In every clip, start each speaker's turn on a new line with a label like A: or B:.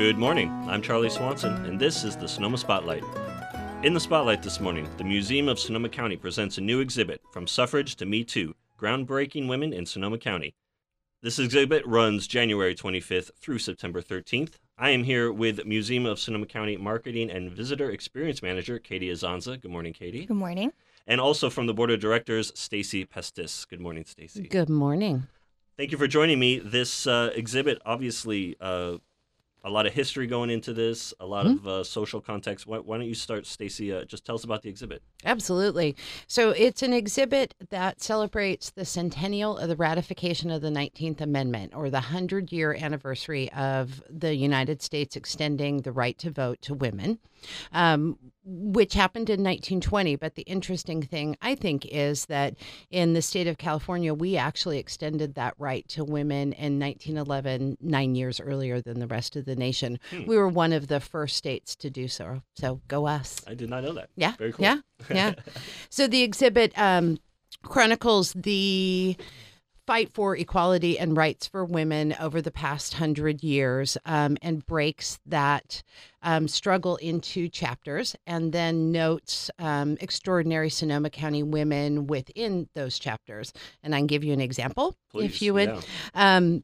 A: Good morning. I'm Charlie Swanson, and this is the Sonoma Spotlight. In the spotlight this morning, the Museum of Sonoma County presents a new exhibit, From Suffrage to Me Too Groundbreaking Women in Sonoma County. This exhibit runs January 25th through September 13th. I am here with Museum of Sonoma County Marketing and Visitor Experience Manager Katie Azanza. Good morning, Katie.
B: Good morning.
A: And also from the Board of Directors, Stacy Pestis. Good morning, Stacy.
C: Good morning.
A: Thank you for joining me. This uh, exhibit, obviously, uh, a lot of history going into this, a lot
C: Mm-hmm.
A: of uh, social context. Why, why don't you start, Stacy? Uh, just tell us about the exhibit.
C: Absolutely. So it's an exhibit that celebrates the centennial of the ratification of the 19th Amendment or the 100 year anniversary of the United States extending the right to vote to women, um, which happened in 1920. But the interesting thing, I think, is that in the state of California, we actually extended that right to women in 1911, nine years earlier than the rest of the nation.
A: Hmm.
C: We were one of the first states to do so. So go us.
A: I did not know that.
C: Yeah.
A: Very cool.
C: Yeah. Yeah. so the exhibit um, chronicles the fight for equality and rights for women over the past hundred years um, and breaks that um, struggle into chapters and then notes um, extraordinary Sonoma County women within those chapters. And I can give you an example,
A: Please.
C: if you would.
A: yeah.
C: Um,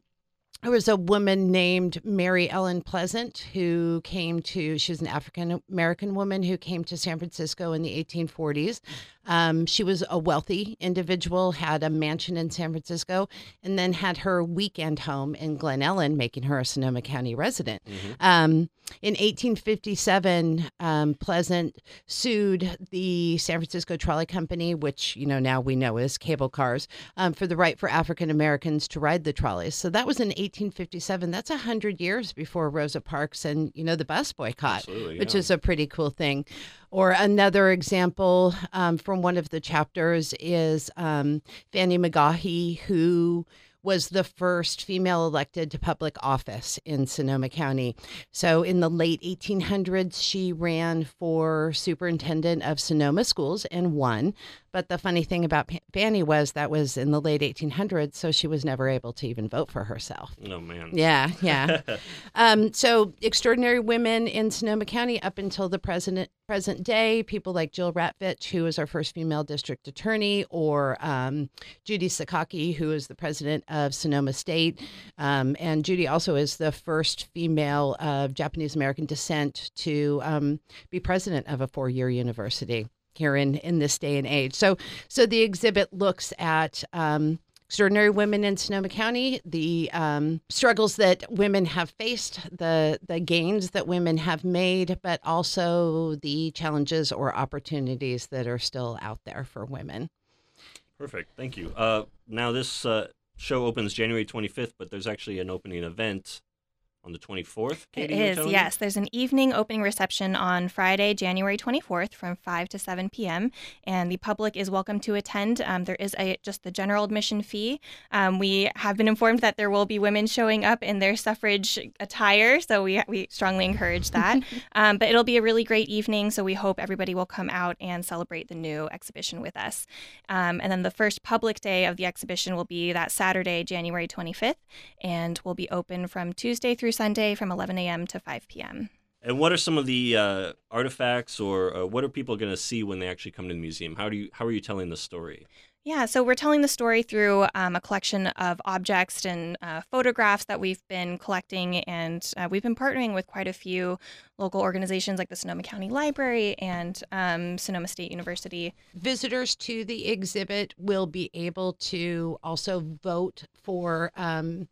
C: there was a woman named Mary Ellen Pleasant who came to, she was an African American woman who came to San Francisco in the 1840s. Um, she was a wealthy individual, had a mansion in San Francisco, and then had her weekend home in Glen Ellen, making her a Sonoma County resident.
A: Mhm.
C: Um, in 1857, um, Pleasant sued the San Francisco Trolley Company, which you know now we know is cable cars, um, for the right for African Americans to ride the trolleys. So that was in 1857. That's a hundred years before Rosa Parks and you know the bus boycott,
A: Absolutely,
C: which is a pretty cool thing. Or another example um, from one of the chapters is um, Fanny McGaughey, who was the first female elected to public office in Sonoma County. So in the late 1800s, she ran for superintendent of Sonoma schools and won. But the funny thing about Fanny was that was in the late 1800s, so she was never able to even vote for herself.
A: Oh, man.
C: Yeah, yeah. um, so extraordinary women in Sonoma County up until the present present day. People like Jill Ravitch, who was our first female district attorney, or um, Judy Sakaki, who is the president of Sonoma State, um, and Judy also is the first female of Japanese American descent to um, be president of a four year university here in in this day and age. So so the exhibit looks at. Um, extraordinary women in Sonoma County, the um, struggles that women have faced, the the gains that women have made, but also the challenges or opportunities that are still out there for women.
A: Perfect. Thank you. Uh, now, this uh, show opens January 25th, but there's actually an opening event on the 24th.
B: It
A: Katie, were
B: is,
A: telling me?
B: yes. There's an evening opening reception on Friday, January 24th from 5 to 7 p.m. And the public is welcome to attend. Um, there is a just the general admission fee. Um, we have been informed that there will be women showing up in their suffrage attire, so we, we strongly encourage that. um, but it'll be a really great evening, so we hope everybody will come out and celebrate the new exhibition with us. Um, and then the first public day of the exhibition will be that Saturday, January 25th, and will be open from Tuesday through Sunday from 11 a.m. to 5 p.m.
A: And what are some of the uh, artifacts, or uh, what are people going to see when they actually come to the museum? How do you how are you telling the story?
B: Yeah, so we're telling the story through um, a collection of objects and uh, photographs that we've been collecting, and uh, we've been partnering with quite a few local organizations like the Sonoma County Library and um, Sonoma State University.
C: Visitors to the exhibit will be able to also vote for um,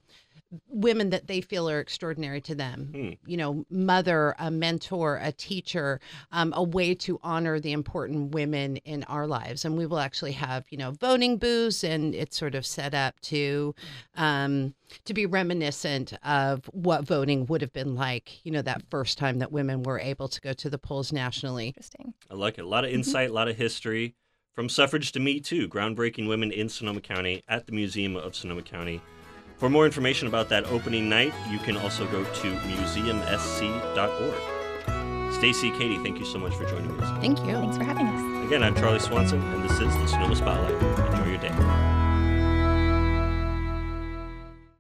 C: women that they feel are extraordinary to them.
A: Hmm.
C: You know, mother, a mentor, a teacher, um, a way to honor the important women in our lives. And we will actually have, you know, voting booths, and it's sort of set up to um, to be reminiscent of what voting would have been like. You know, that first time that women were able to go to the polls nationally.
B: Interesting.
A: I like it. A lot of insight, a lot of history. From suffrage to me too, groundbreaking women in Sonoma County at the Museum of Sonoma County. For more information about that opening night, you can also go to museumsc.org. Stacy, Katie, thank you so much for joining us.
C: Thank you.
B: Thanks for having us.
A: Again, I'm Charlie Swanson, and this is the Sonoma Spotlight. Enjoy your day.